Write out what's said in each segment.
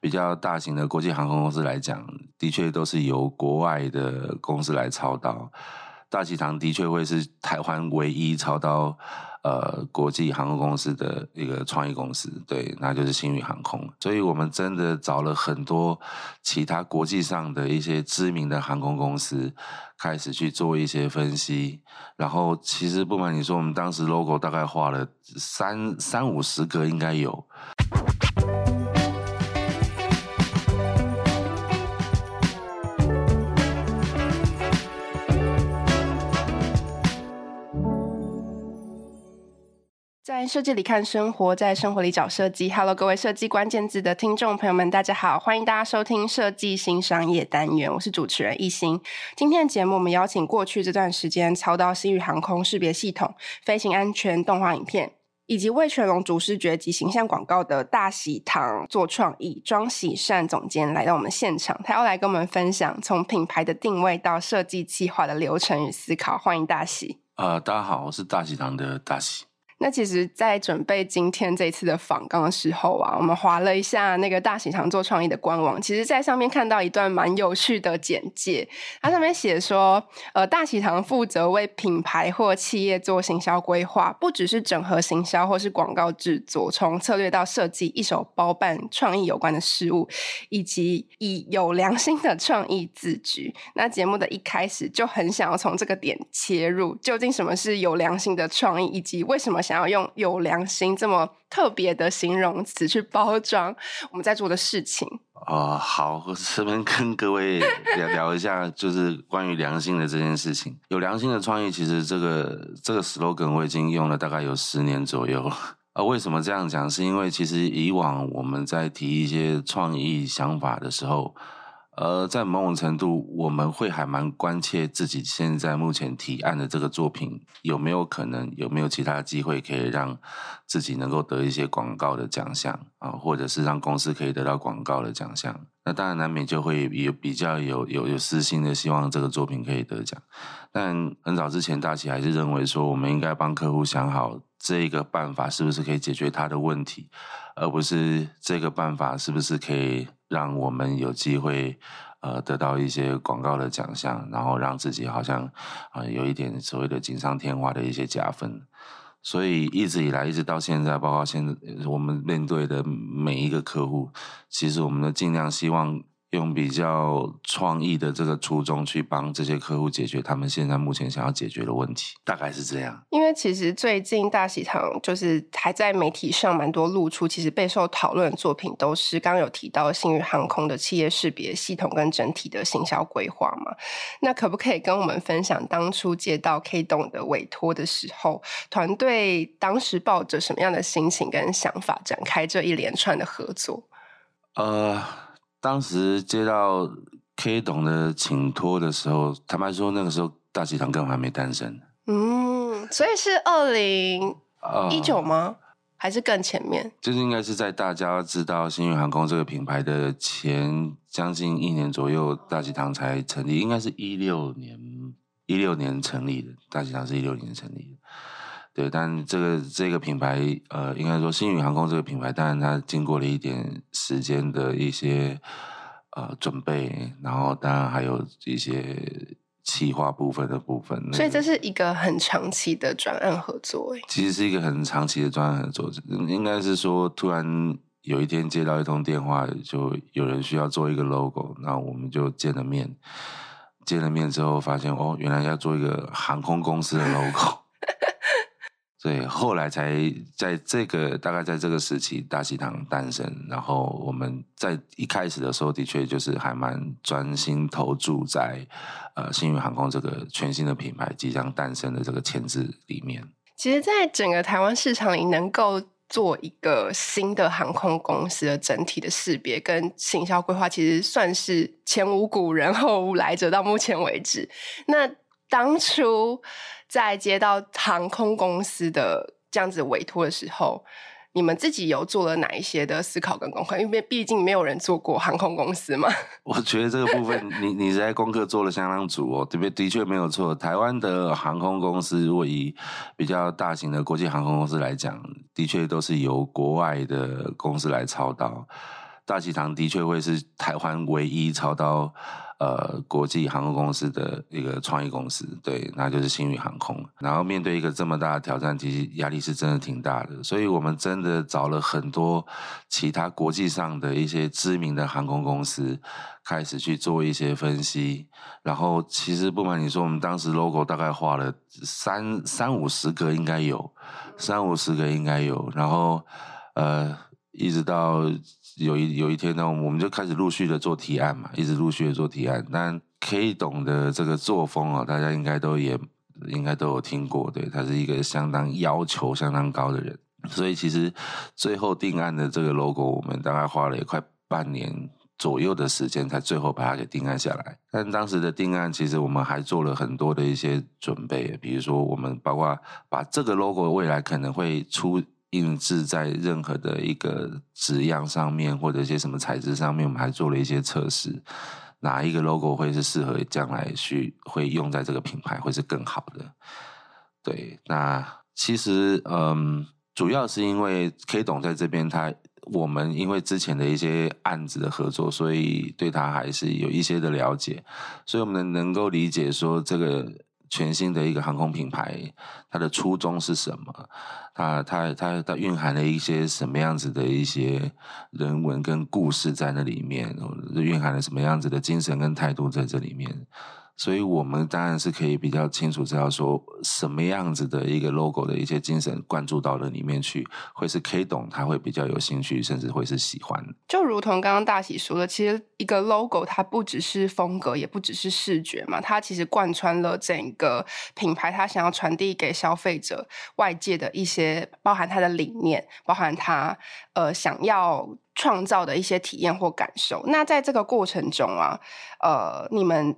比较大型的国际航空公司来讲，的确都是由国外的公司来操刀。大喜堂的确会是台湾唯一操刀呃国际航空公司的一个创意公司，对，那就是星宇航空。所以我们真的找了很多其他国际上的一些知名的航空公司，开始去做一些分析。然后其实不瞒你说，我们当时 logo 大概画了三三五十个，应该有。在设计里看生活，在生活里找设计。Hello，各位设计关键字的听众朋友们，大家好，欢迎大家收听设计新商业单元，我是主持人一心。今天的节目，我们邀请过去这段时间操刀星宇航空识别系统、飞行安全动画影片，以及魏全龙主视觉及形象广告的大喜堂做创意庄喜善总监来到我们现场，他要来跟我们分享从品牌的定位到设计计划的流程与思考。欢迎大喜。呃，大家好，我是大喜堂的大喜。那其实，在准备今天这一次的访纲的时候啊，我们划了一下那个大喜堂做创意的官网，其实，在上面看到一段蛮有趣的简介。它上面写说，呃，大喜堂负责为品牌或企业做行销规划，不只是整合行销或是广告制作，从策略到设计，一手包办创意有关的事务，以及以有良心的创意自居。那节目的一开始就很想要从这个点切入，究竟什么是有良心的创意，以及为什么想想要用“有良心”这么特别的形容词去包装我们在做的事情。哦，好，我这边跟各位聊聊一下，就是关于良心的这件事情。有良心的创意，其实这个这个 slogan 我已经用了大概有十年左右了。啊，为什么这样讲？是因为其实以往我们在提一些创意想法的时候。呃，在某种程度，我们会还蛮关切自己现在目前提案的这个作品有没有可能，有没有其他机会可以让自己能够得一些广告的奖项啊，或者是让公司可以得到广告的奖项。那当然难免就会有比较有有有私心的希望这个作品可以得奖。但很早之前，大喜还是认为说，我们应该帮客户想好这个办法是不是可以解决他的问题，而不是这个办法是不是可以。让我们有机会，呃，得到一些广告的奖项，然后让自己好像啊、呃、有一点所谓的锦上添花的一些加分。所以一直以来，一直到现在，包括现在我们面对的每一个客户，其实我们都尽量希望。用比较创意的这个初衷去帮这些客户解决他们现在目前想要解决的问题，大概是这样。因为其实最近大喜堂就是还在媒体上蛮多露出，其实备受讨论的作品都是刚刚有提到新宇航空的企业识别系统跟整体的行销规划嘛。那可不可以跟我们分享当初接到 K 董的委托的时候，团队当时抱着什么样的心情跟想法展开这一连串的合作？呃。当时接到 K 董的请托的时候，坦白说，那个时候大喜堂根本还没诞生。嗯，所以是二零一九吗？还是更前面？就是应该是在大家知道星宇航空这个品牌的前将近一年左右，大喜堂才成立。应该是一六年，一六年成立的。大喜堂是一六年成立的。对，但这个这个品牌，呃，应该说星宇航空这个品牌，当然它经过了一点时间的一些呃准备，然后当然还有一些企划部分的部分。所以这是一个很长期的专案合作，其实是一个很长期的专案合作，应该是说突然有一天接到一通电话，就有人需要做一个 logo，那我们就见了面，见了面之后发现哦，原来要做一个航空公司的 logo。对，后来才在这个大概在这个时期，大喜堂诞生。然后我们在一开始的时候，的确就是还蛮专心投注在呃新宇航空这个全新的品牌即将诞生的这个前置里面。其实，在整个台湾市场里，能够做一个新的航空公司的整体的识别跟行销规划，其实算是前无古人后无来者。到目前为止，那当初。在接到航空公司的这样子委托的时候，你们自己有做了哪一些的思考跟功课？因为毕竟没有人做过航空公司嘛。我觉得这个部分你，你在功课做了相当足哦，对不对？的确没有错。台湾的航空公司，如果以比较大型的国际航空公司来讲，的确都是由国外的公司来操刀。大喜堂的确会是台湾唯一操刀呃国际航空公司的一个创意公司，对，那就是星宇航空。然后面对一个这么大的挑战，其实压力是真的挺大的。所以我们真的找了很多其他国际上的一些知名的航空公司，开始去做一些分析。然后其实不瞒你说，我们当时 logo 大概画了三三五十个，应该有三五十个应该有。然后呃，一直到。有一有一天呢，我们就开始陆续的做提案嘛，一直陆续的做提案。但 K 董的这个作风啊，大家应该都也应该都有听过，对，他是一个相当要求相当高的人。所以其实最后定案的这个 logo，我们大概花了也快半年左右的时间，才最后把它给定案下来。但当时的定案，其实我们还做了很多的一些准备，比如说我们包括把这个 logo 未来可能会出。印制在任何的一个纸样上面，或者一些什么材质上面，我们还做了一些测试，哪一个 logo 会是适合将来去会用在这个品牌，会是更好的。对，那其实嗯，主要是因为 K 董在这边，他我们因为之前的一些案子的合作，所以对他还是有一些的了解，所以我们能够理解说这个。全新的一个航空品牌，它的初衷是什么？它它它它蕴含了一些什么样子的一些人文跟故事在那里面，蕴含了什么样子的精神跟态度在这里面。所以，我们当然是可以比较清楚知道说，什么样子的一个 logo 的一些精神灌注到了里面去，会是 K 董他会比较有兴趣，甚至会是喜欢。就如同刚刚大喜说的，其实一个 logo 它不只是风格，也不只是视觉嘛，它其实贯穿了整个品牌，它想要传递给消费者外界的一些，包含它的理念，包含它呃想要创造的一些体验或感受。那在这个过程中啊，呃，你们。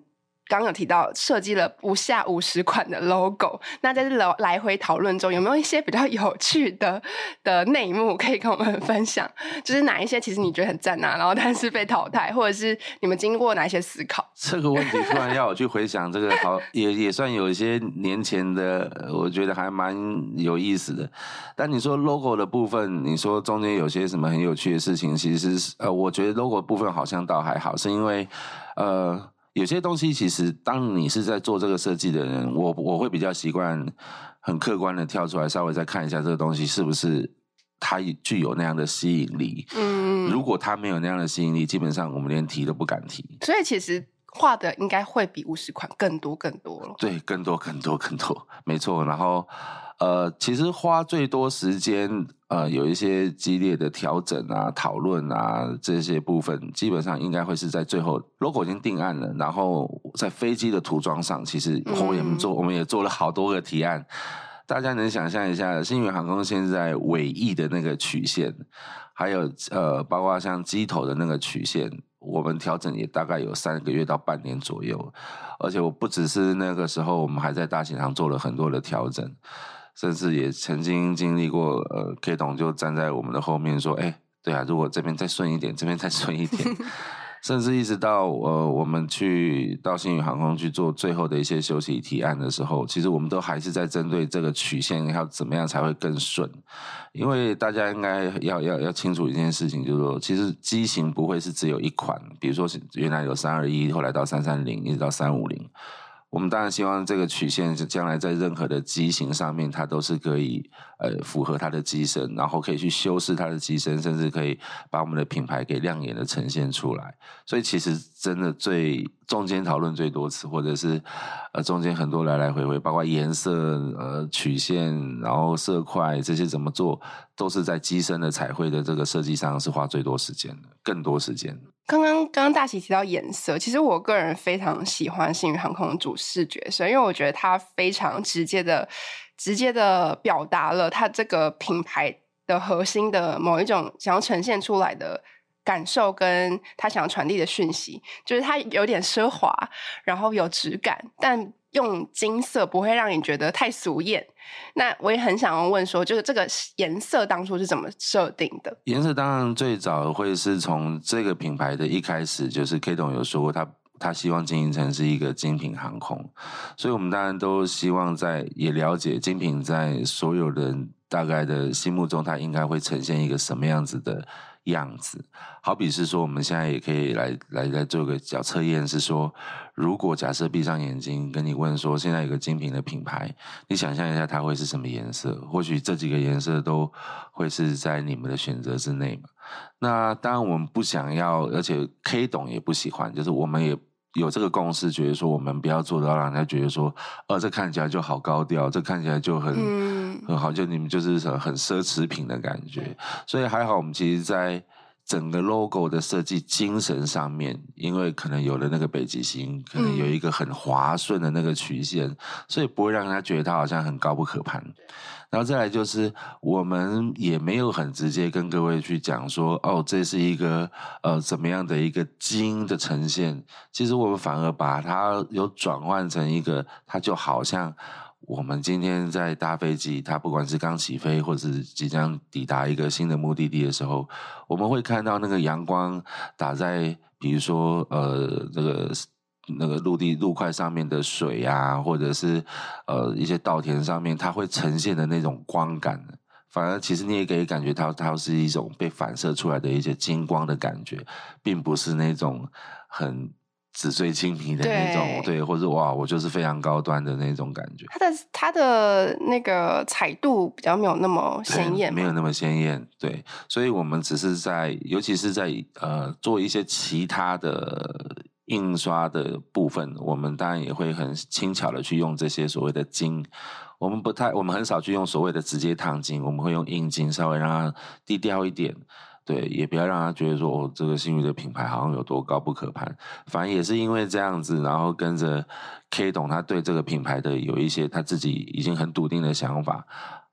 刚刚有提到设计了不下五十款的 logo，那在这来来回讨论中，有没有一些比较有趣的的内幕可以跟我们分享？就是哪一些其实你觉得很赞啊，然后但是被淘汰，或者是你们经过哪一些思考？这个问题突然要我去回想，这个好也也算有一些年前的，我觉得还蛮有意思的。但你说 logo 的部分，你说中间有些什么很有趣的事情，其实是呃，我觉得 logo 部分好像倒还好，是因为呃。有些东西其实，当你是在做这个设计的人，我我会比较习惯很客观的跳出来，稍微再看一下这个东西是不是它具有那样的吸引力。嗯，如果它没有那样的吸引力，基本上我们连提都不敢提。所以其实画的应该会比五十款更多更多了。对，更多更多更多，没错。然后。呃，其实花最多时间，呃，有一些激烈的调整啊、讨论啊这些部分，基本上应该会是在最后 logo 已经定案了，然后在飞机的涂装上，其实我们做，我们也做了好多个提案。嗯、大家能想象一下，新宇航空现在尾翼的那个曲线，还有呃，包括像机头的那个曲线，我们调整也大概有三个月到半年左右，而且我不只是那个时候，我们还在大型上做了很多的调整。甚至也曾经经历过，呃，K 董就站在我们的后面说：“哎，对啊，如果这边再顺一点，这边再顺一点。”甚至一直到呃，我们去到新宇航空去做最后的一些休息提案的时候，其实我们都还是在针对这个曲线要怎么样才会更顺。因为大家应该要要要清楚一件事情，就是说，其实机型不会是只有一款，比如说原来有三二一，后来到三三零，一直到三五零。我们当然希望这个曲线将来在任何的机型上面，它都是可以呃符合它的机身，然后可以去修饰它的机身，甚至可以把我们的品牌给亮眼的呈现出来。所以其实真的最中间讨论最多次，或者是呃中间很多来来回回，包括颜色、呃曲线，然后色块这些怎么做，都是在机身的彩绘的这个设计上是花最多时间的，更多时间。刚刚刚刚大喜提到颜色，其实我个人非常喜欢星宇航空的主视觉色，因为我觉得它非常直接的、直接的表达了它这个品牌的核心的某一种想要呈现出来的感受，跟他想要传递的讯息，就是它有点奢华，然后有质感，但。用金色不会让你觉得太俗艳。那我也很想要问说，就是这个颜色当初是怎么设定的？颜色当然最早会是从这个品牌的一开始，就是 K 董有说过，他他希望经营成是一个精品航空，所以我们当然都希望在也了解精品在所有人大概的心目中，它应该会呈现一个什么样子的样子。好比是说，我们现在也可以来来来做个小测验，是说，如果假设闭上眼睛跟你问说，现在有个精品的品牌，你想象一下它会是什么颜色？或许这几个颜色都会是在你们的选择之内嘛。那当然我们不想要，而且 K 懂也不喜欢，就是我们也。有这个共识，觉得说我们不要做到让人家觉得说，呃，这看起来就好高调，这看起来就很、嗯、很好，就你们就是很奢侈品的感觉。所以还好，我们其实，在整个 logo 的设计精神上面，因为可能有了那个北极星，可能有一个很滑顺的那个曲线，嗯、所以不会让人家觉得它好像很高不可攀。然后再来就是，我们也没有很直接跟各位去讲说，哦，这是一个呃怎么样的一个金的呈现。其实我们反而把它有转换成一个，它就好像我们今天在搭飞机，它不管是刚起飞，或者是即将抵达一个新的目的地的时候，我们会看到那个阳光打在，比如说呃这个。那个陆地陆块上面的水啊，或者是呃一些稻田上面，它会呈现的那种光感，反而其实你也可以感觉到它是一种被反射出来的一些金光的感觉，并不是那种很纸醉金迷的那种，对，对，或者哇，我就是非常高端的那种感觉。它的它的那个彩度比较没有那么鲜艳，没有那么鲜艳，对，所以我们只是在，尤其是在呃做一些其他的。印刷的部分，我们当然也会很轻巧的去用这些所谓的金，我们不太，我们很少去用所谓的直接烫金，我们会用硬金，稍微让它低调一点，对，也不要让他觉得说，哦，这个星宇的品牌好像有多高不可攀。反而也是因为这样子，然后跟着 K 董，他对这个品牌的有一些他自己已经很笃定的想法。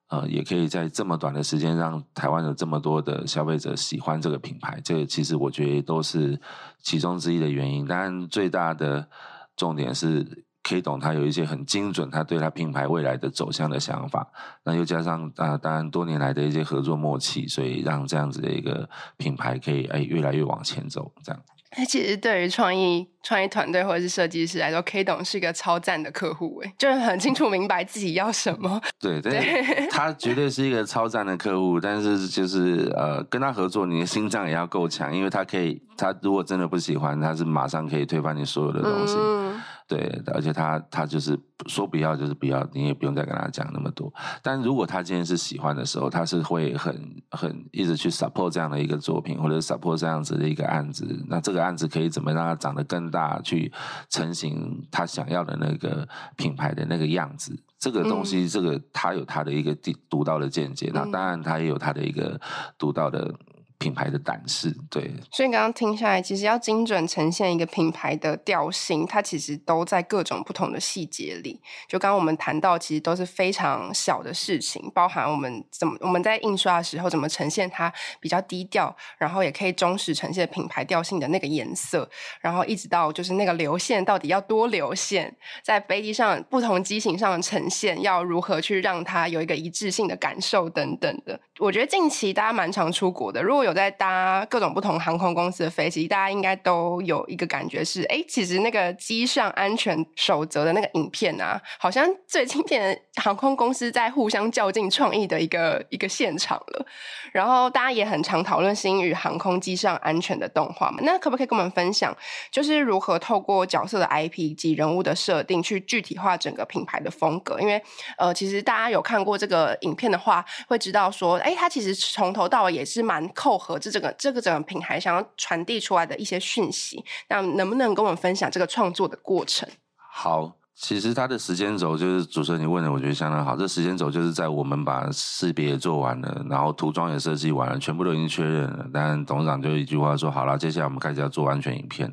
呃，也可以在这么短的时间让台湾有这么多的消费者喜欢这个品牌，这个其实我觉得都是其中之一的原因。但，最大的重点是 K 董他有一些很精准，他对他品牌未来的走向的想法。那又加上啊，当然多年来的一些合作默契，所以让这样子的一个品牌可以哎越来越往前走，这样。那其实对于创意创意团队或者是设计师来说，K 董是一个超赞的客户，哎，就是很清楚明白自己要什么。对对，他绝对是一个超赞的客户，但是就是呃，跟他合作，你的心脏也要够强，因为他可以，他如果真的不喜欢，他是马上可以推翻你所有的东西。嗯对，而且他他就是说不要就是不要，你也不用再跟他讲那么多。但如果他今天是喜欢的时候，他是会很很一直去 support 这样的一个作品，或者 support 这样子的一个案子。那这个案子可以怎么让它长得更大，去成型他想要的那个品牌的那个样子？这个东西，这个他有他的一个独到的见解。那当然，他也有他的一个独到的。品牌的胆识，对。所以刚刚听下来，其实要精准呈现一个品牌的调性，它其实都在各种不同的细节里。就刚刚我们谈到，其实都是非常小的事情，包含我们怎么我们在印刷的时候怎么呈现它比较低调，然后也可以忠实呈现品牌调性的那个颜色，然后一直到就是那个流线到底要多流线，在飞机上不同机型上的呈现要如何去让它有一个一致性的感受等等的。我觉得近期大家蛮常出国的，如果有。我在搭各种不同航空公司的飞机，大家应该都有一个感觉是：哎，其实那个机上安全守则的那个影片啊，好像最经典的航空公司在互相较劲创意的一个一个现场了。然后大家也很常讨论新宇航空机上安全的动画嘛，那可不可以跟我们分享，就是如何透过角色的 IP 及人物的设定，去具体化整个品牌的风格？因为呃，其实大家有看过这个影片的话，会知道说，哎，它其实从头到尾也是蛮扣合这整个这个整个品牌想要传递出来的一些讯息。那能不能跟我们分享这个创作的过程？好。其实它的时间轴就是主持人你问的，我觉得相当好。这时间轴就是在我们把识别做完了，然后涂装也设计完了，全部都已经确认了。但董事长就一句话说：“好了，接下来我们开始要做安全影片。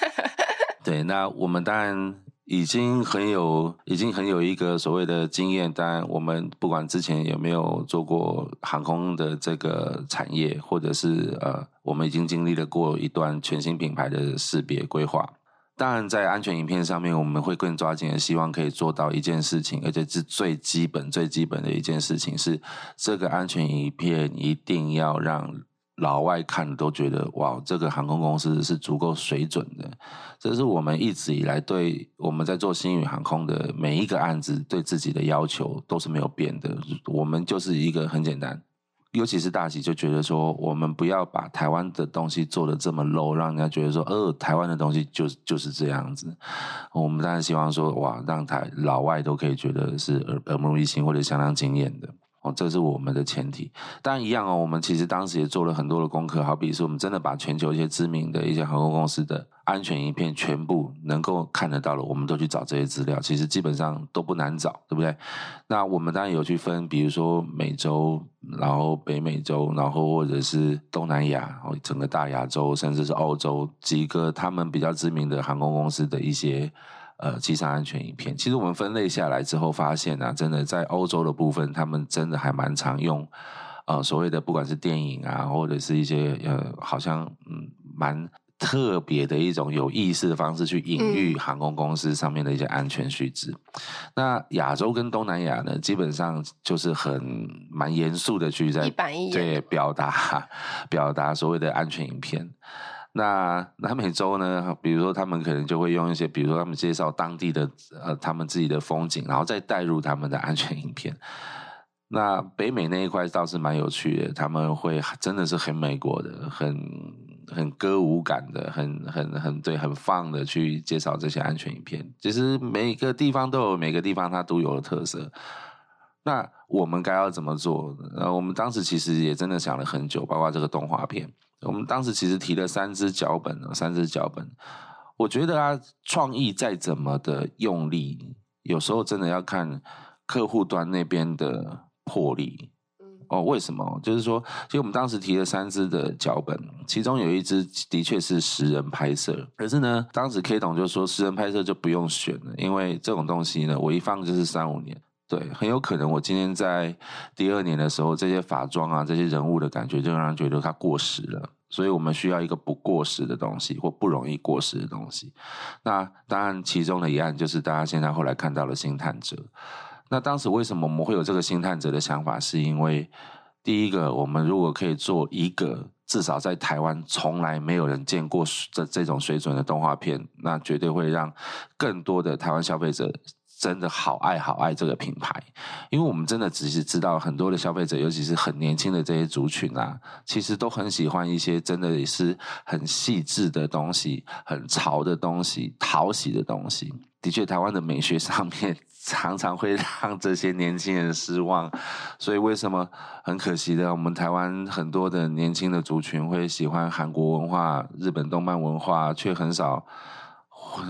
”对，那我们当然已经很有，已经很有一个所谓的经验。当然，我们不管之前有没有做过航空的这个产业，或者是呃，我们已经经历了过一段全新品牌的识别规划。当然，在安全影片上面，我们会更抓紧的，希望可以做到一件事情，而且是最基本、最基本的一件事情，是这个安全影片一定要让老外看都觉得哇，这个航空公司是足够水准的。这是我们一直以来对我们在做星宇航空的每一个案子对自己的要求都是没有变的。我们就是一个很简单。尤其是大喜就觉得说，我们不要把台湾的东西做得这么 low，让人家觉得说，呃，台湾的东西就就是这样子。我们当然希望说，哇，让台老外都可以觉得是耳耳目一新或者相当惊艳的。哦，这是我们的前提。当然一样哦，我们其实当时也做了很多的功课，好比说，我们真的把全球一些知名的一些航空公司的安全影片全部能够看得到了，我们都去找这些资料，其实基本上都不难找，对不对？那我们当然有去分，比如说美洲，然后北美洲，然后或者是东南亚，哦，整个大亚洲，甚至是欧洲几个他们比较知名的航空公司的一些。呃，机上安全影片，其实我们分类下来之后，发现啊，真的在欧洲的部分，他们真的还蛮常用，呃，所谓的不管是电影啊，或者是一些呃，好像嗯，蛮特别的一种有意思的方式去隐喻航空公司上面的一些安全须知。嗯、那亚洲跟东南亚呢，基本上就是很蛮严肃的去在对表达表达所谓的安全影片。那南美洲呢？比如说，他们可能就会用一些，比如说他们介绍当地的呃，他们自己的风景，然后再带入他们的安全影片。那北美那一块倒是蛮有趣的，他们会真的是很美国的，很很歌舞感的，很很很对，很放的去介绍这些安全影片。其实每个地方都有每个地方它独有的特色。那我们该要怎么做？呃，我们当时其实也真的想了很久，包括这个动画片。我们当时其实提了三支脚本，三支脚本。我觉得啊，创意再怎么的用力，有时候真的要看客户端那边的魄力。哦，为什么？就是说，其实我们当时提了三支的脚本，其中有一支的确是实人拍摄，可是呢，当时 K 董就说实人拍摄就不用选了，因为这种东西呢，我一放就是三五年。对，很有可能我今天在第二年的时候，这些法装啊，这些人物的感觉，就让人觉得它过时了。所以我们需要一个不过时的东西，或不容易过时的东西。那当然，其中的一案就是大家现在后来看到了星探者。那当时为什么我们会有这个星探者的想法？是因为第一个，我们如果可以做一个至少在台湾从来没有人见过这这种水准的动画片，那绝对会让更多的台湾消费者。真的好爱好爱这个品牌，因为我们真的只是知道很多的消费者，尤其是很年轻的这些族群啊，其实都很喜欢一些真的也是很细致的东西、很潮的东西、讨喜的东西。的确，台湾的美学上面 常常会让这些年轻人失望，所以为什么很可惜的，我们台湾很多的年轻的族群会喜欢韩国文化、日本动漫文化，却很少。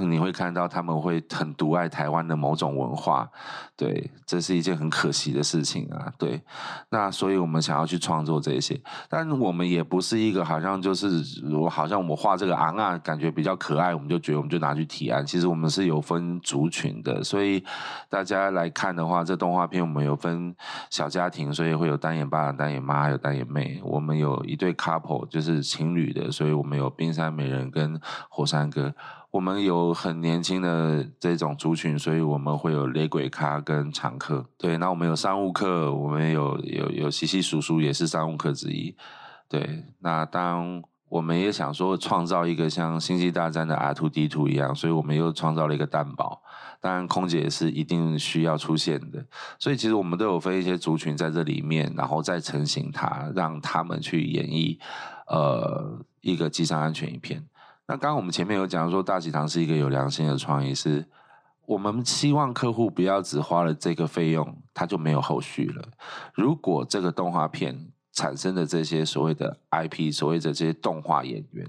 你会看到他们会很独爱台湾的某种文化，对，这是一件很可惜的事情啊。对，那所以我们想要去创作这些，但我们也不是一个好像就是我好像我画这个昂啊，感觉比较可爱，我们就觉得我们就拿去提案。其实我们是有分族群的，所以大家来看的话，这动画片我们有分小家庭，所以会有单眼爸、单眼妈，还有单眼妹。我们有一对 couple，就是情侣的，所以我们有冰山美人跟火山哥。我们有很年轻的这种族群，所以我们会有雷鬼咖跟常客。对，那我们有商务客，我们有有有西西叔叔也是商务客之一。对，那当我们也想说创造一个像星际大战的 R two D two 一样，所以我们又创造了一个蛋堡。当然，空姐也是一定需要出现的。所以其实我们都有分一些族群在这里面，然后再成型它，让他们去演绎呃一个机上安全影片。那刚刚我们前面有讲说，大喜堂是一个有良心的创意，是我们希望客户不要只花了这个费用，他就没有后续了。如果这个动画片产生的这些所谓的 IP，所谓的这些动画演员，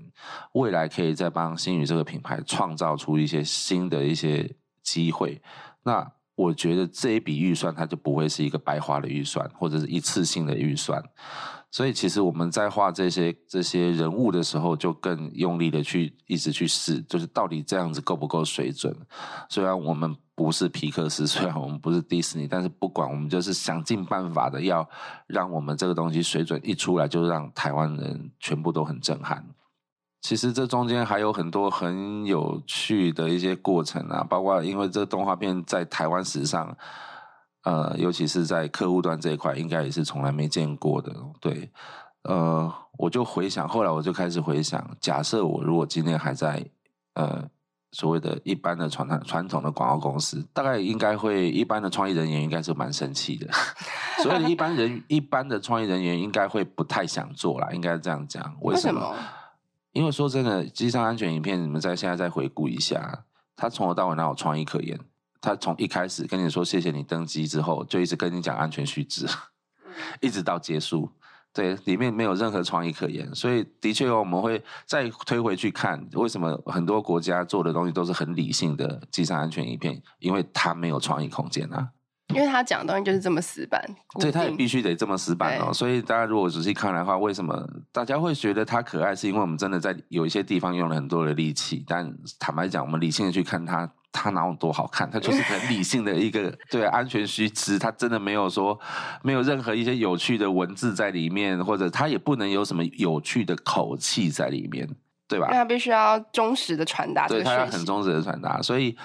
未来可以再帮星宇这个品牌创造出一些新的一些机会，那我觉得这一笔预算它就不会是一个白花的预算，或者是一次性的预算。所以，其实我们在画这些这些人物的时候，就更用力的去一直去试，就是到底这样子够不够水准。虽然我们不是皮克斯，虽然我们不是迪士尼，但是不管，我们就是想尽办法的要让我们这个东西水准一出来，就让台湾人全部都很震撼。其实这中间还有很多很有趣的一些过程啊，包括因为这个动画片在台湾史上。呃，尤其是在客户端这一块，应该也是从来没见过的。对，呃，我就回想，后来我就开始回想，假设我如果今天还在呃所谓的一般的传统传统的广告公司，大概应该会一般的创意人员应该是蛮生气的。所以一般人一般的创意人员应该会不太想做啦，应该这样讲。为什么？为什么？因为说真的，机上安全影片，你们在现在再回顾一下，他从头到尾哪有创意可言？他从一开始跟你说谢谢你登机之后，就一直跟你讲安全须知，一直到结束。对，里面没有任何创意可言，所以的确我们会再推回去看，为什么很多国家做的东西都是很理性的机上安全影片，因为它没有创意空间啊。因为他讲的东西就是这么死板，对，他也必须得这么死板哦。所以大家如果仔细看来的话，为什么大家会觉得它可爱？是因为我们真的在有一些地方用了很多的力气，但坦白讲，我们理性的去看它。它哪有多好看？他就是很 理性的一个对安全须知，他真的没有说没有任何一些有趣的文字在里面，或者他也不能有什么有趣的口气在里面，对吧？他必须要忠实的传达，对，它要很忠实的传达。所以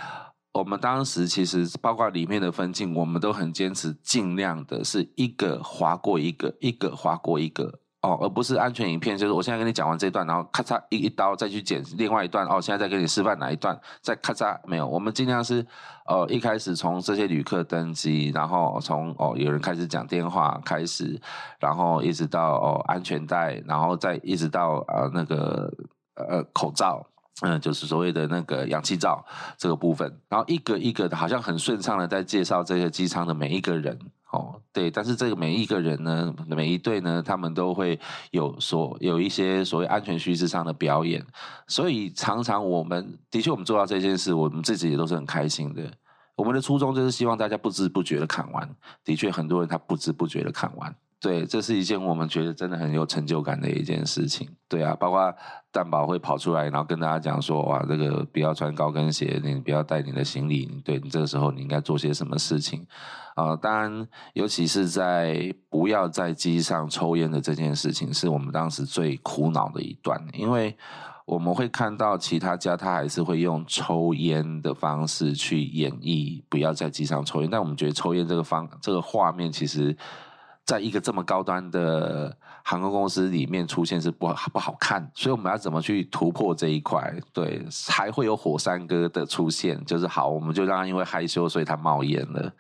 我们当时其实包括里面的分镜，我们都很坚持，尽量的是一个划过一个，一个划过一个。哦，而不是安全影片，就是我现在跟你讲完这一段，然后咔嚓一一刀再去剪另外一段。哦，现在再给你示范哪一段，再咔嚓没有。我们尽量是，哦，一开始从这些旅客登机，然后从哦有人开始讲电话开始，然后一直到哦安全带，然后再一直到呃那个呃口罩，嗯、就是所谓的那个氧气罩这个部分，然后一个一个的，好像很顺畅的在介绍这些机舱的每一个人。哦，对，但是这个每一个人呢，每一队呢，他们都会有所有一些所谓安全须知上的表演，所以常常我们的确我们做到这件事，我们自己也都是很开心的。我们的初衷就是希望大家不知不觉的看完，的确很多人他不知不觉的看完。对，这是一件我们觉得真的很有成就感的一件事情。对啊，包括蛋宝会跑出来，然后跟大家讲说：“哇，这个不要穿高跟鞋，你不要带你的行李。对，你这个时候你应该做些什么事情？”啊、当然，尤其是在不要在机上抽烟的这件事情，是我们当时最苦恼的一段，因为我们会看到其他家他还是会用抽烟的方式去演绎不要在机上抽烟，但我们觉得抽烟这个方这个画面其实。在一个这么高端的航空公司里面出现是不不好看，所以我们要怎么去突破这一块？对，还会有火山哥的出现，就是好，我们就让他因为害羞，所以他冒烟了。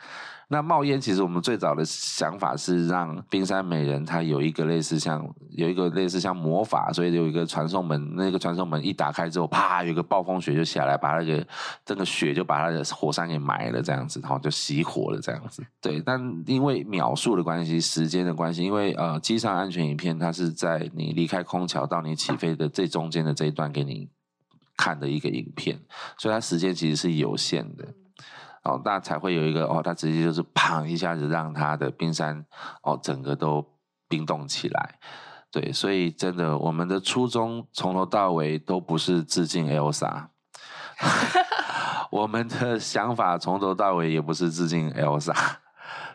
那冒烟，其实我们最早的想法是让冰山美人她有一个类似像有一个类似像魔法，所以有一个传送门，那个传送门一打开之后，啪，有个暴风雪就下来，把那个这个雪就把它的火山给埋了，这样子，然后就熄火了，这样子。对，但因为秒数的关系，时间的关系，因为呃，机上安全影片它是在你离开空桥到你起飞的最中间的这一段给你看的一个影片，所以它时间其实是有限的。哦，那才会有一个哦，他直接就是砰一下子让他的冰山哦整个都冰冻起来，对，所以真的我们的初衷从头到尾都不是致敬 Elsa，我们的想法从头到尾也不是致敬 Elsa。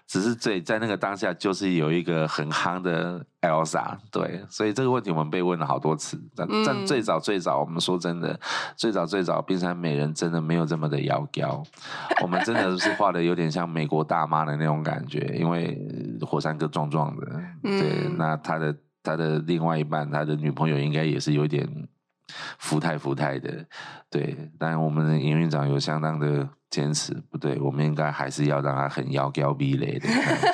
只是最在那个当下，就是有一个很夯的 Elsa，对，所以这个问题我们被问了好多次。但但最早最早，我们说真的，最早最早，冰山美人真的没有这么的妖娇，我们真的 是画的有点像美国大妈的那种感觉，因为火山哥壮壮的，对，那他的他的另外一半，他的女朋友应该也是有点福态福态的，对，但我们的营运长有相当的。坚持不对，我们应该还是要让他很摇高逼雷的，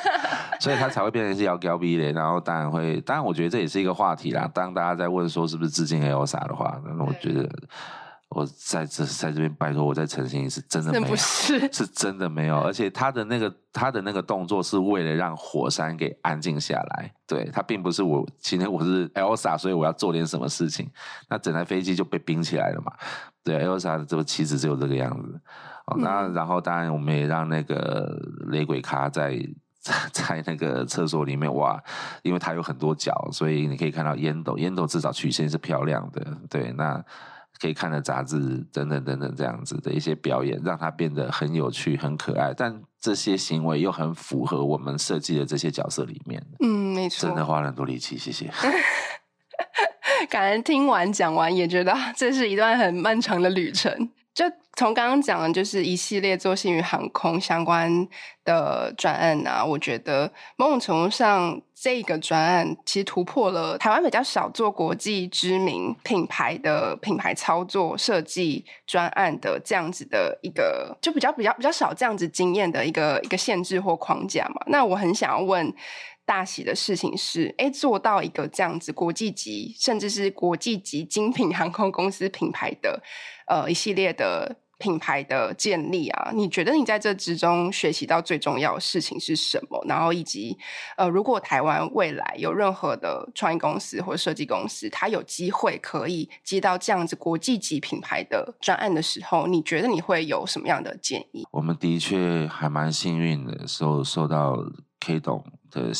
所以他才会变成是妖娇美丽。然后当然会，当然我觉得这也是一个话题啦。当大家在问说是不是致敬 Elsa 的话，那我觉得我在这在这边拜托我再澄清一次，真的没有，是，是真的没有。而且他的那个他的那个动作是为了让火山给安静下来，对，他并不是我今天我是 Elsa，所以我要做点什么事情，那整台飞机就被冰起来了嘛。对，Elsa 的这个旗子只有这个样子。那然后当然我们也让那个雷鬼咖在 在那个厕所里面哇，因为它有很多角，所以你可以看到烟斗，烟斗至少曲线是漂亮的。对，那可以看的杂志等等等等这样子的一些表演，让它变得很有趣、很可爱。但这些行为又很符合我们设计的这些角色里面。嗯，没错，真的花了很多力气，谢谢。感恩听完讲完也觉得这是一段很漫长的旅程。就从刚刚讲的，就是一系列做星宇航空相关的专案啊，我觉得某种程度上，这个专案其实突破了台湾比较少做国际知名品牌的品牌操作设计专案的这样子的一个，就比较比较比较少这样子经验的一个一个限制或框架嘛。那我很想要问大喜的事情是，哎，做到一个这样子国际级，甚至是国际级精品航空公司品牌的。呃，一系列的品牌的建立啊，你觉得你在这之中学习到最重要的事情是什么？然后以及呃，如果台湾未来有任何的创意公司或设计公司，它有机会可以接到这样子国际级品牌的专案的时候，你觉得你会有什么样的建议？我们的确还蛮幸运的，受受到 K 董的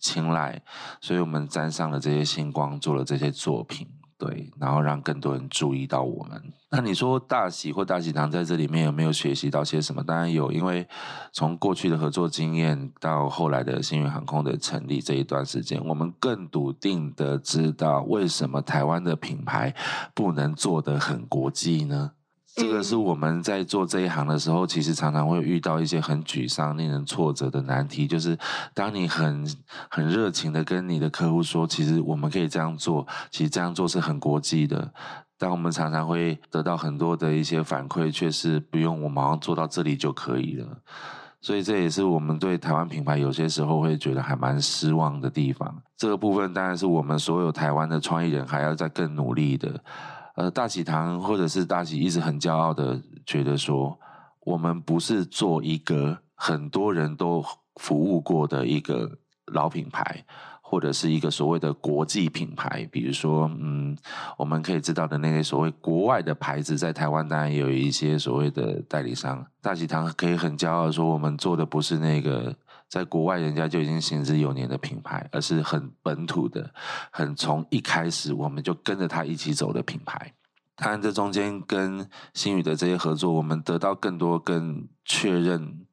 青睐，所以我们沾上了这些星光，做了这些作品。对，然后让更多人注意到我们。那你说大喜或大喜堂在这里面有没有学习到些什么？当然有，因为从过去的合作经验到后来的星云航空的成立这一段时间，我们更笃定的知道为什么台湾的品牌不能做得很国际呢？这个是我们在做这一行的时候，其实常常会遇到一些很沮丧、令人挫折的难题。就是当你很很热情的跟你的客户说，其实我们可以这样做，其实这样做是很国际的。但我们常常会得到很多的一些反馈，却是不用我马上做到这里就可以了。所以这也是我们对台湾品牌有些时候会觉得还蛮失望的地方。这个部分当然是我们所有台湾的创意人还要再更努力的。呃，大喜堂或者是大喜一直很骄傲的觉得说，我们不是做一个很多人都服务过的一个老品牌，或者是一个所谓的国际品牌。比如说，嗯，我们可以知道的那些所谓国外的牌子，在台湾当然也有一些所谓的代理商。大喜堂可以很骄傲说，我们做的不是那个。在国外，人家就已经行之有年的品牌，而是很本土的，很从一开始我们就跟着他一起走的品牌。当然，这中间跟新宇的这些合作，我们得到更多、更确认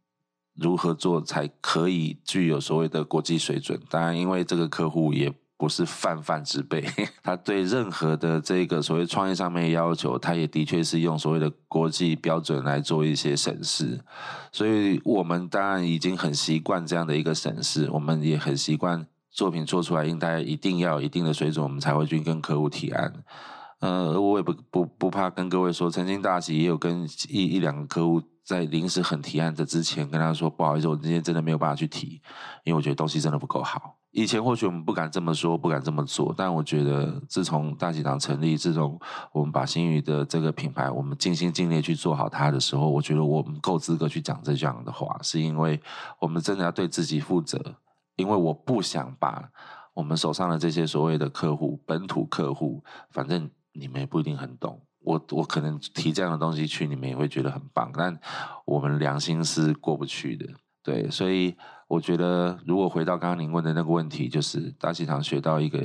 如何做才可以具有所谓的国际水准。当然，因为这个客户也。不是泛泛之辈，他对任何的这个所谓创业上面的要求，他也的确是用所谓的国际标准来做一些审视，所以我们当然已经很习惯这样的一个审视，我们也很习惯作品做出来应该一定要有一定的水准，我们才会去跟客户提案。呃，我也不不不怕跟各位说，曾经大喜也有跟一一两个客户在临时很提案的之前跟他说，不好意思，我今天真的没有办法去提，因为我觉得东西真的不够好。以前或许我们不敢这么说，不敢这么做，但我觉得自从大喜堂成立，自从我们把新宇的这个品牌，我们尽心尽力去做好它的时候，我觉得我们够资格去讲这样的话，是因为我们真的要对自己负责。因为我不想把我们手上的这些所谓的客户、本土客户，反正你们也不一定很懂，我我可能提这样的东西去，你们也会觉得很棒，但我们良心是过不去的。对，所以我觉得，如果回到刚刚您问的那个问题，就是大喜堂学到一个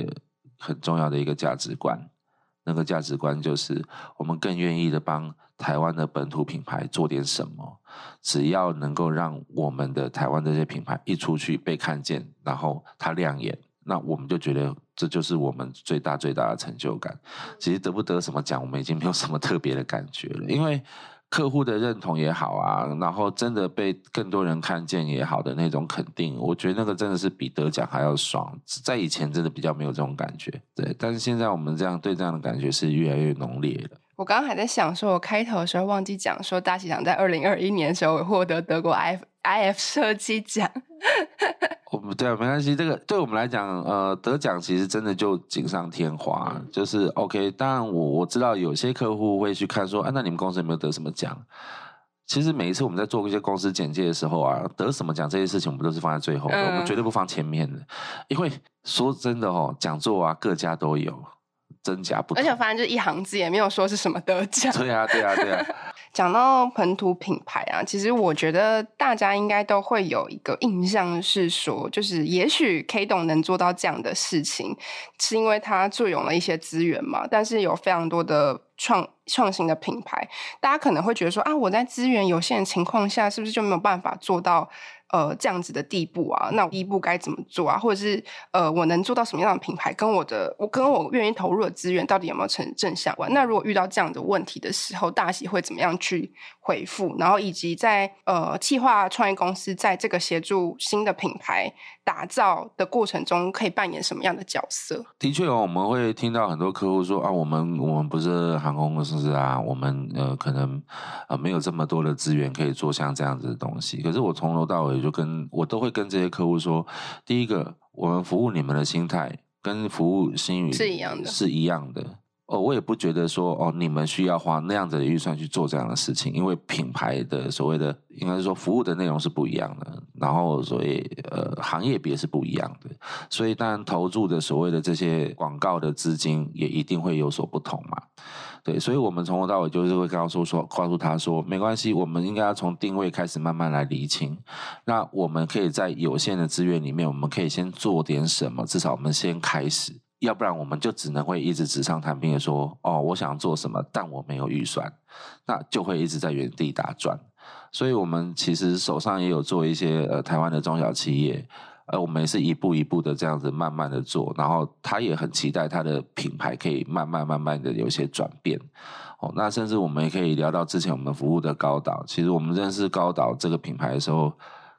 很重要的一个价值观，那个价值观就是，我们更愿意的帮台湾的本土品牌做点什么，只要能够让我们的台湾这些品牌一出去被看见，然后它亮眼，那我们就觉得这就是我们最大最大的成就感。其实得不得什么奖，我们已经没有什么特别的感觉了，因为。客户的认同也好啊，然后真的被更多人看见也好的那种肯定，我觉得那个真的是比得奖还要爽。在以前真的比较没有这种感觉，对，但是现在我们这样对这样的感觉是越来越浓烈了。我刚刚还在想说，我开头的时候忘记讲说，大喜奖在二零二一年的时候获得德国 I I F 设计奖。我不对啊，没关系。这个对我们来讲，呃，得奖其实真的就锦上添花，就是 OK。当然，我我知道有些客户会去看说，啊，那你们公司有没有得什么奖？其实每一次我们在做一些公司简介的时候啊，得什么奖这些事情，我们都是放在最后的，嗯、我们绝对不放前面的。因为说真的哦，讲座啊，各家都有，真假不同。而且反正就一行字，也没有说是什么得奖。对啊，对啊，对啊。讲到本土品牌啊，其实我觉得大家应该都会有一个印象是说，就是也许 K 董能做到这样的事情，是因为他坐拥了一些资源嘛。但是有非常多的创创新的品牌，大家可能会觉得说啊，我在资源有限的情况下，是不是就没有办法做到呃这样子的地步啊，那我第一步该怎么做啊？或者是呃我能做到什么样的品牌，跟我的我跟我愿意投入的资源到底有没有成正相关？那如果遇到这样的问题的时候，大喜会怎么样去回复？然后以及在呃企划创业公司在这个协助新的品牌打造的过程中，可以扮演什么样的角色？的确哦，我们会听到很多客户说啊，我们我们不是航空公司啊，我们呃可能呃没有这么多的资源可以做像这样子的东西。可是我从头到尾就跟我都会跟这些客户说，第一个，我们服务你们的心态跟服务新宇是一样的，是一样的。哦，我也不觉得说哦，你们需要花那样子的预算去做这样的事情，因为品牌的所谓的应该是说服务的内容是不一样的，然后所以呃行业别是不一样的，所以当然投入的所谓的这些广告的资金也一定会有所不同嘛。对，所以我们从头到尾就是会告诉说，告诉他说没关系，我们应该要从定位开始慢慢来厘清。那我们可以在有限的资源里面，我们可以先做点什么，至少我们先开始。要不然我们就只能会一直纸上谈兵的说，哦，我想做什么，但我没有预算，那就会一直在原地打转。所以，我们其实手上也有做一些呃台湾的中小企业，呃，我们也是一步一步的这样子慢慢的做，然后他也很期待他的品牌可以慢慢慢慢的有一些转变。哦，那甚至我们也可以聊到之前我们服务的高岛，其实我们认识高岛这个品牌的时候，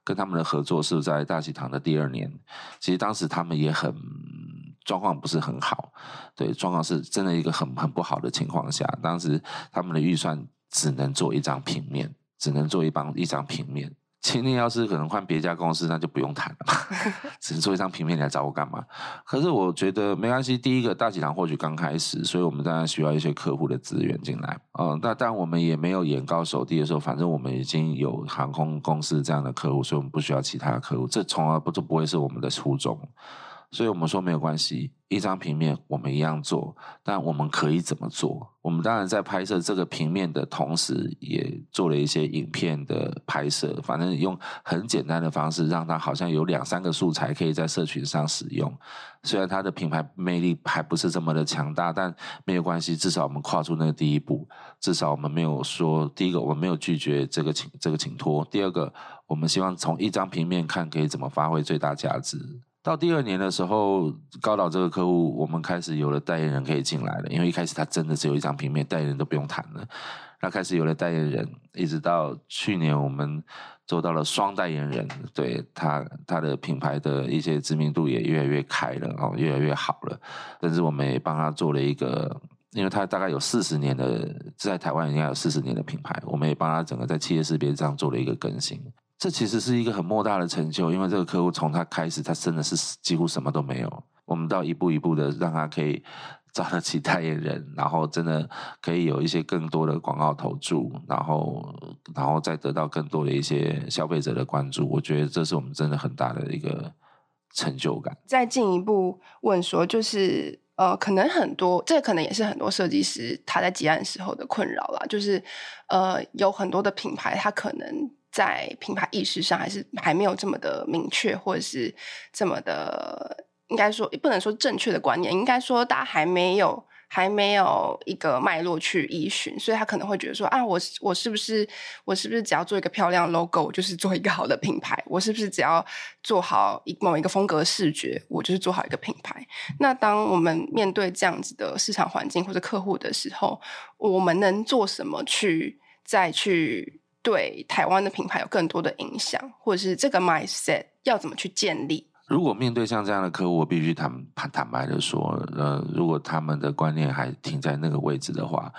跟他们的合作是在大喜堂的第二年，其实当时他们也很。状况不是很好，对，状况是真的一个很很不好的情况下，当时他们的预算只能做一张平面，只能做一帮一张平面。今天要是可能换别家公司，那就不用谈了嘛，只能做一张平面，你来找我干嘛？可是我觉得没关系，第一个大喜堂或许刚开始，所以我们当然需要一些客户的资源进来，嗯，那但我们也没有眼高手低的时候，反正我们已经有航空公司这样的客户，所以我们不需要其他的客户，这从而不就不会是我们的初衷。所以我们说没有关系，一张平面我们一样做，但我们可以怎么做？我们当然在拍摄这个平面的同时，也做了一些影片的拍摄，反正用很简单的方式，让它好像有两三个素材可以在社群上使用。虽然它的品牌魅力还不是这么的强大，但没有关系，至少我们跨出那个第一步，至少我们没有说，第一个我们没有拒绝这个请这个请托，第二个我们希望从一张平面看可以怎么发挥最大价值。到第二年的时候，高岛这个客户，我们开始有了代言人可以进来了。因为一开始他真的只有一张平面，代言人都不用谈了。那开始有了代言人，一直到去年我们做到了双代言人，对他他的品牌的一些知名度也越来越开了，哦，越来越好了。但是我们也帮他做了一个，因为他大概有四十年的在台湾应该有四十年的品牌，我们也帮他整个在企业识别上做了一个更新。这其实是一个很莫大的成就，因为这个客户从他开始，他真的是几乎什么都没有。我们到一步一步的让他可以 找得起代言人，然后真的可以有一些更多的广告投注，然后然后再得到更多的一些消费者的关注。我觉得这是我们真的很大的一个成就感。再进一步问说，就是呃，可能很多，这可能也是很多设计师他在结案时候的困扰啦，就是呃，有很多的品牌，他可能。在品牌意识上，还是还没有这么的明确，或者是这么的，应该说不能说正确的观念，应该说大家还没有还没有一个脉络去依循，所以他可能会觉得说啊，我我是不是我是不是只要做一个漂亮 logo，就是做一个好的品牌？我是不是只要做好一某一个风格视觉，我就是做好一个品牌？那当我们面对这样子的市场环境或者客户的时候，我们能做什么去再去？对台湾的品牌有更多的影响，或者是这个 mindset 要怎么去建立？如果面对像这样的客户，我必须坦坦坦白的说，呃，如果他们的观念还停在那个位置的话，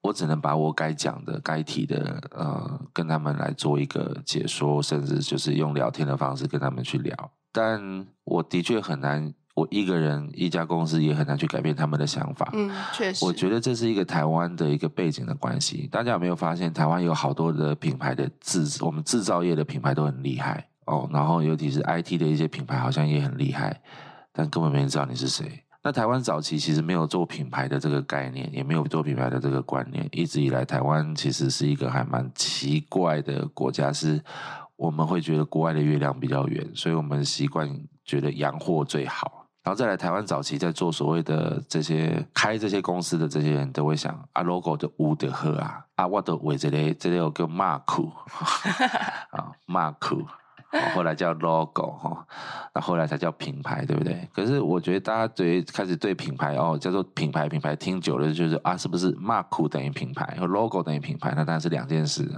我只能把我该讲的、该提的，呃，跟他们来做一个解说，甚至就是用聊天的方式跟他们去聊。但我的确很难。我一个人一家公司也很难去改变他们的想法。嗯，确实。我觉得这是一个台湾的一个背景的关系。大家有没有发现，台湾有好多的品牌的制，我们制造业的品牌都很厉害哦。然后尤其是 IT 的一些品牌好像也很厉害，但根本没人知道你是谁。那台湾早期其实没有做品牌的这个概念，也没有做品牌的这个观念。一直以来，台湾其实是一个还蛮奇怪的国家，是我们会觉得国外的月亮比较圆，所以我们习惯觉得洋货最好。然后再来台湾早期在做所谓的这些开这些公司的这些人都会想啊，logo 的污的喝啊，啊我的为这类这里有个马库。啊马库。后来叫 logo 哈，那后来才叫品牌，对不对？可是我觉得大家对开始对品牌哦，叫做品牌，品牌听久了就是啊，是不是 mark 等于品牌，或 logo 等于品牌？那当然是两件事。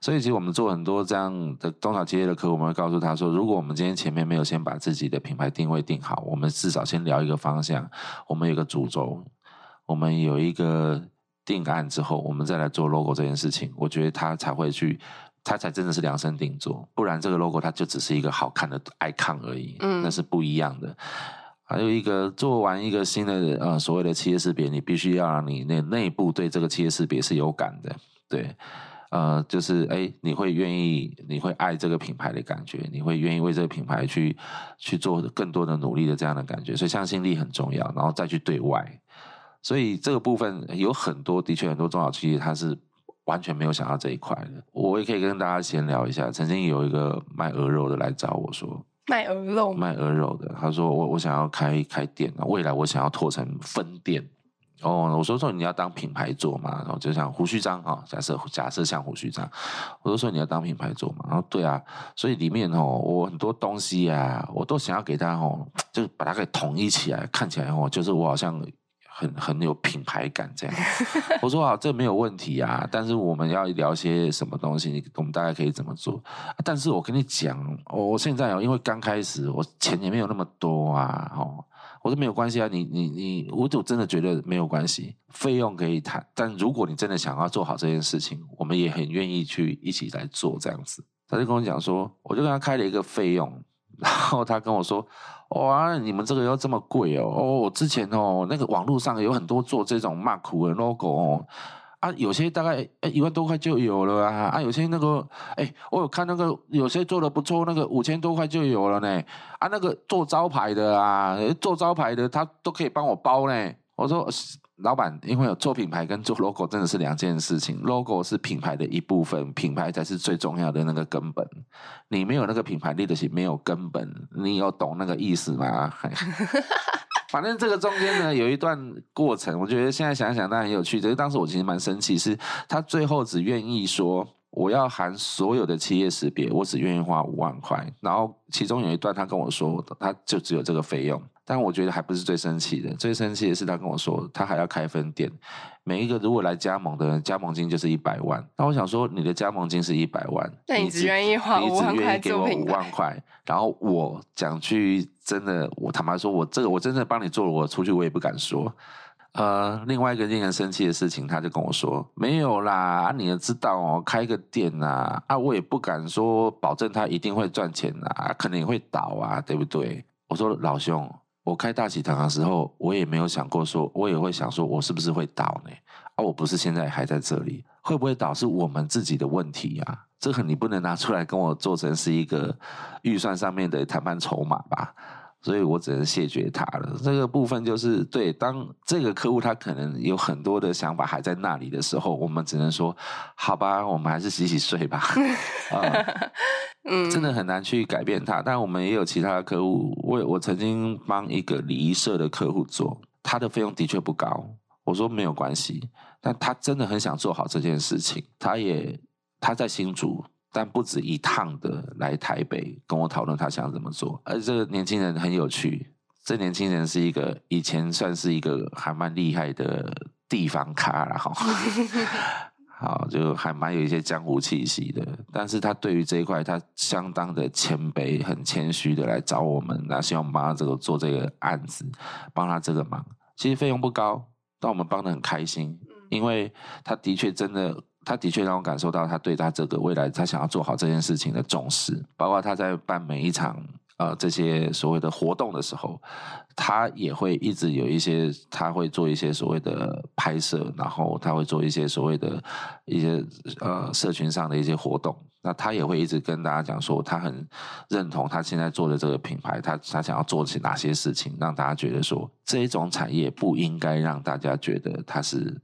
所以其实我们做很多这样的中小企业的客户，我们会告诉他说，如果我们今天前面没有先把自己的品牌定位定好，我们至少先聊一个方向，我们有个主轴，我们有一个定案之后，我们再来做 logo 这件事情，我觉得他才会去。它才真的是量身定做，不然这个 logo 它就只是一个好看的 icon 而已，嗯，那是不一样的。还有一个做完一个新的呃所谓的企业识别，你必须要让你那内部对这个企业识别是有感的，对，呃，就是哎，你会愿意，你会爱这个品牌的感觉，你会愿意为这个品牌去去做更多的努力的这样的感觉，所以向心力很重要，然后再去对外，所以这个部分有很多，的确很多中小企业它是。完全没有想到这一块的，我也可以跟大家闲聊一下。曾经有一个卖鹅肉的来找我说，卖鹅肉，卖鹅肉的，他说我我想要开开店，未来我想要拓成分店。哦，我说说你要当品牌做嘛，然后就像胡须章啊，假设假设像胡须章，我就说你要当品牌做嘛，然后对啊，所以里面哦，我很多东西啊，我都想要给他哦，就是把它给统一起来，看起来哦，就是我好像。很很有品牌感，这样。我说啊，这没有问题啊，但是我们要聊些什么东西，我们大概可以怎么做？但是我跟你讲，我现在哦，因为刚开始，我钱也没有那么多啊，哦，我说没有关系啊，你你你，我就真的觉得没有关系，费用可以谈，但如果你真的想要做好这件事情，我们也很愿意去一起来做这样子。他就跟我讲说，我就跟他开了一个费用。然后他跟我说：“哇，你们这个要这么贵哦？哦，之前哦，那个网络上有很多做这种 mark 的 logo 哦，啊，有些大概一万多块就有了啊，啊，有些那个哎，我有看那个有些做的不错，那个五千多块就有了呢，啊，那个做招牌的啊，做招牌的他都可以帮我包呢。”我说。老板，因为有做品牌跟做 logo 真的是两件事情，logo 是品牌的一部分，品牌才是最重要的那个根本。你没有那个品牌立得起，没有根本，你有懂那个意思吗？反正这个中间呢，有一段过程，我觉得现在想想当然很有趣。只是当时我其实蛮生气，是他最后只愿意说我要含所有的企业识别，我只愿意花五万块。然后其中有一段他跟我说，他就只有这个费用。但我觉得还不是最生气的，最生气的是他跟我说，他还要开分店，每一个如果来加盟的人，加盟金就是一百万。那我想说，你的加盟金是一百万，那你只愿意花五万块给我五万块，然后我讲句真的，我坦白说，我这个我真的帮你做了，我出去我也不敢说。呃，另外一个令人生气的事情，他就跟我说，没有啦，啊、你也知道哦，开个店呐，啊，我也不敢说保证他一定会赚钱啊，可能也会倒啊，对不对？我说老兄。我开大喜堂的时候，我也没有想过说，我也会想说，我是不是会倒呢？啊，我不是现在还在这里，会不会倒是我们自己的问题呀？这个你不能拿出来跟我做成是一个预算上面的谈判筹码吧？所以我只能谢绝他了。这个部分就是对，当这个客户他可能有很多的想法还在那里的时候，我们只能说，好吧，我们还是洗洗睡吧。啊，嗯，真的很难去改变他。但我们也有其他的客户，我我曾经帮一个礼仪社的客户做，他的费用的确不高。我说没有关系，但他真的很想做好这件事情，他也他在新竹。但不止一趟的来台北跟我讨论他想怎么做，而这个年轻人很有趣。这年轻人是一个以前算是一个还蛮厉害的地方咖了哈，好，就还蛮有一些江湖气息的。但是他对于这一块，他相当的谦卑，很谦虚的来找我们，那希望帮他这个做这个案子，帮他这个忙。其实费用不高，但我们帮的很开心，因为他的确真的。他的确让我感受到他对他这个未来他想要做好这件事情的重视，包括他在办每一场呃这些所谓的活动的时候，他也会一直有一些他会做一些所谓的拍摄，然后他会做一些所谓的一些呃社群上的一些活动。那他也会一直跟大家讲说，他很认同他现在做的这个品牌，他他想要做起哪些事情，让大家觉得说这一种产业不应该让大家觉得他是。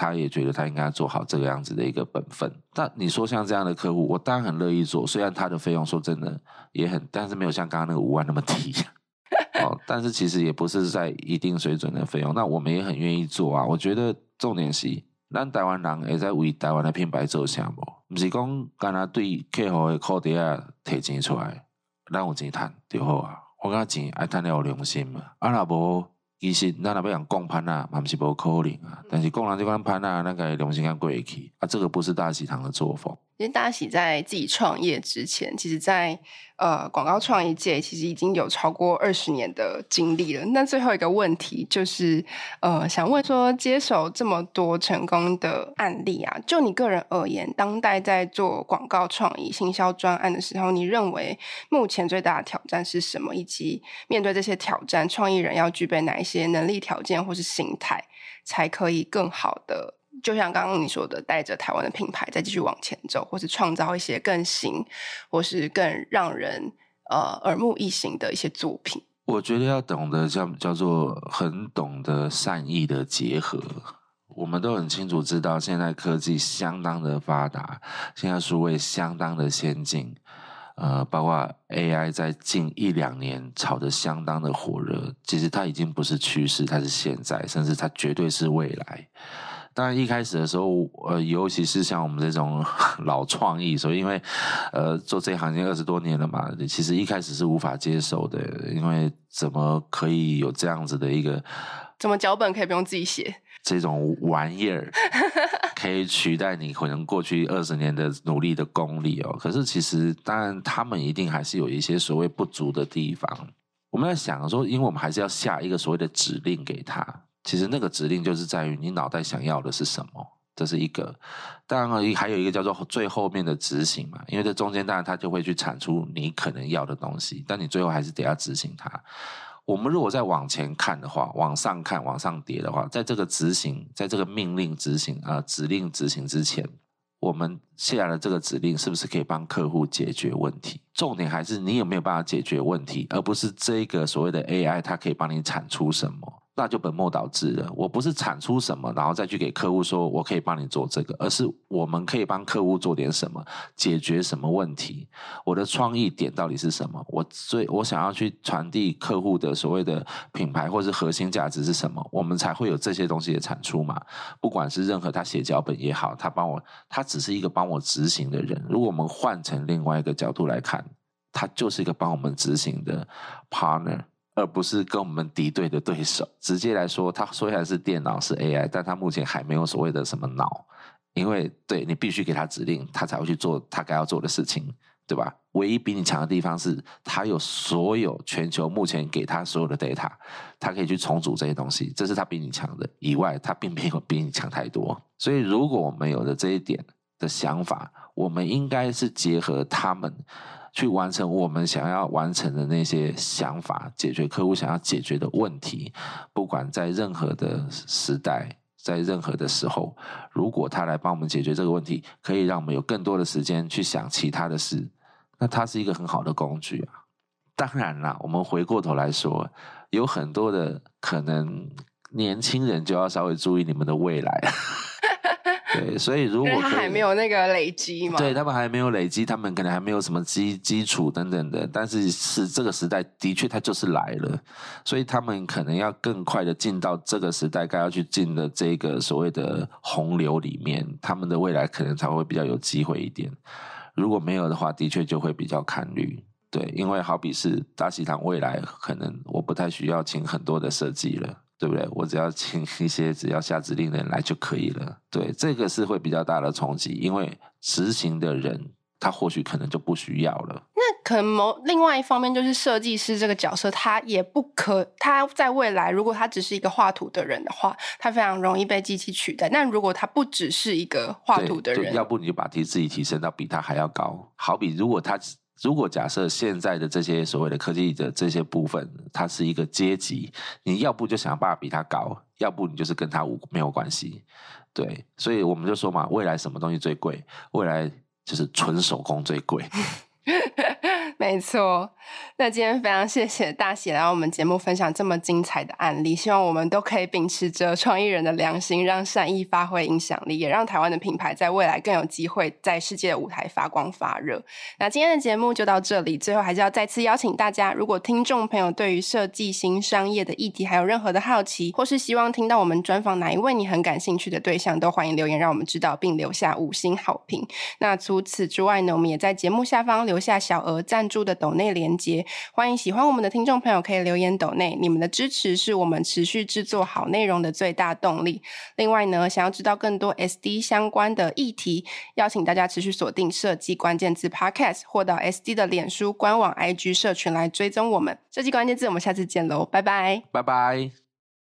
他也觉得他应该做好这个样子的一个本分。但你说像这样的客户，我当然很乐意做。虽然他的费用说真的也很，但是没有像刚刚那个五万那么低。哦，但是其实也不是在一定水准的费用。那我们也很愿意做啊。我觉得重点是，咱台湾人也在为台湾的品牌做项目。不是讲干那对客户的裤底下提钱出来，咱有钱赚就好啊。我感觉钱爱赚了有良心嘛，啊若无。其实，咱若要讲讲潘啊，嘛毋是无可能啊。但是讲人这款潘啊，那个良心敢过去啊，这个不是大食堂的作风。其实大喜在自己创业之前，其实在呃广告创意界，其实已经有超过二十年的经历了。那最后一个问题就是，呃，想问说，接手这么多成功的案例啊，就你个人而言，当代在做广告创意、行销专案的时候，你认为目前最大的挑战是什么？以及面对这些挑战，创意人要具备哪一些能力条件或是心态，才可以更好的？就像刚刚你说的，带着台湾的品牌再继续往前走，或是创造一些更新，或是更让人呃耳目一新的一些作品。我觉得要懂得叫叫做很懂得善意的结合。我们都很清楚知道，现在科技相当的发达，现在数位相当的先进，呃，包括 AI 在近一两年炒得相当的火热。其实它已经不是趋势，它是现在，甚至它绝对是未来。当然，一开始的时候，呃，尤其是像我们这种 老创意，所以因为呃做这行已经二十多年了嘛，其实一开始是无法接受的，因为怎么可以有这样子的一个，怎么脚本可以不用自己写？这种玩意儿可以取代你可能过去二十年的努力的功力哦。可是其实，当然他们一定还是有一些所谓不足的地方。我们在想说，因为我们还是要下一个所谓的指令给他。其实那个指令就是在于你脑袋想要的是什么，这是一个。当然，还有一个叫做最后面的执行嘛，因为这中间当然它就会去产出你可能要的东西，但你最后还是得要执行它。我们如果再往前看的话，往上看，往上叠的话，在这个执行，在这个命令执行啊、呃、指令执行之前，我们下了这个指令是不是可以帮客户解决问题？重点还是你有没有办法解决问题，而不是这个所谓的 AI 它可以帮你产出什么。那就本末倒置了。我不是产出什么，然后再去给客户说我可以帮你做这个，而是我们可以帮客户做点什么，解决什么问题。我的创意点到底是什么？我最我想要去传递客户的所谓的品牌或是核心价值是什么？我们才会有这些东西的产出嘛。不管是任何他写脚本也好，他帮我，他只是一个帮我执行的人。如果我们换成另外一个角度来看，他就是一个帮我们执行的 partner。而不是跟我们敌对的对手。直接来说，他虽然是电脑是 AI，但他目前还没有所谓的什么脑，因为对你必须给他指令，他才会去做他该要做的事情，对吧？唯一比你强的地方是，他有所有全球目前给他所有的 data，他可以去重组这些东西，这是他比你强的。以外，他并没有比你强太多。所以，如果我们有了这一点的想法，我们应该是结合他们。去完成我们想要完成的那些想法，解决客户想要解决的问题。不管在任何的时代，在任何的时候，如果他来帮我们解决这个问题，可以让我们有更多的时间去想其他的事，那它是一个很好的工具啊。当然啦，我们回过头来说，有很多的可能，年轻人就要稍微注意你们的未来。对，所以如果他还没有那个累积嘛，对他们还没有累积，他们可能还没有什么基基础等等的。但是是这个时代的确，它就是来了，所以他们可能要更快的进到这个时代该要去进的这个所谓的洪流里面，他们的未来可能才会比较有机会一点。如果没有的话，的确就会比较看绿。对，因为好比是大喜堂未来，可能我不太需要请很多的设计了。对不对？我只要请一些只要下指令的人来就可以了。对，这个是会比较大的冲击，因为执行的人他或许可能就不需要了。那可能某另外一方面就是设计师这个角色，他也不可他在未来，如果他只是一个画图的人的话，他非常容易被机器取代。但如果他不只是一个画图的人，要不你就把自己提升到比他还要高。好比如果他。如果假设现在的这些所谓的科技的这些部分，它是一个阶级，你要不就想办法比它高，要不你就是跟它无没有关系。对，所以我们就说嘛，未来什么东西最贵？未来就是纯手工最贵。没错。那今天非常谢谢大喜来我们节目分享这么精彩的案例，希望我们都可以秉持着创意人的良心，让善意发挥影响力，也让台湾的品牌在未来更有机会在世界的舞台发光发热。那今天的节目就到这里，最后还是要再次邀请大家，如果听众朋友对于设计新商业的议题还有任何的好奇，或是希望听到我们专访哪一位你很感兴趣的对象，都欢迎留言让我们知道，并留下五星好评。那除此之外呢，我们也在节目下方留下小额赞助的斗内连接。欢迎喜欢我们的听众朋友可以留言斗内，你们的支持是我们持续制作好内容的最大动力。另外呢，想要知道更多 SD 相关的议题，邀请大家持续锁定设计关键字 Podcast，或到 SD 的脸书官网、IG 社群来追踪我们设计关键字。我们下次见喽，拜拜，拜拜。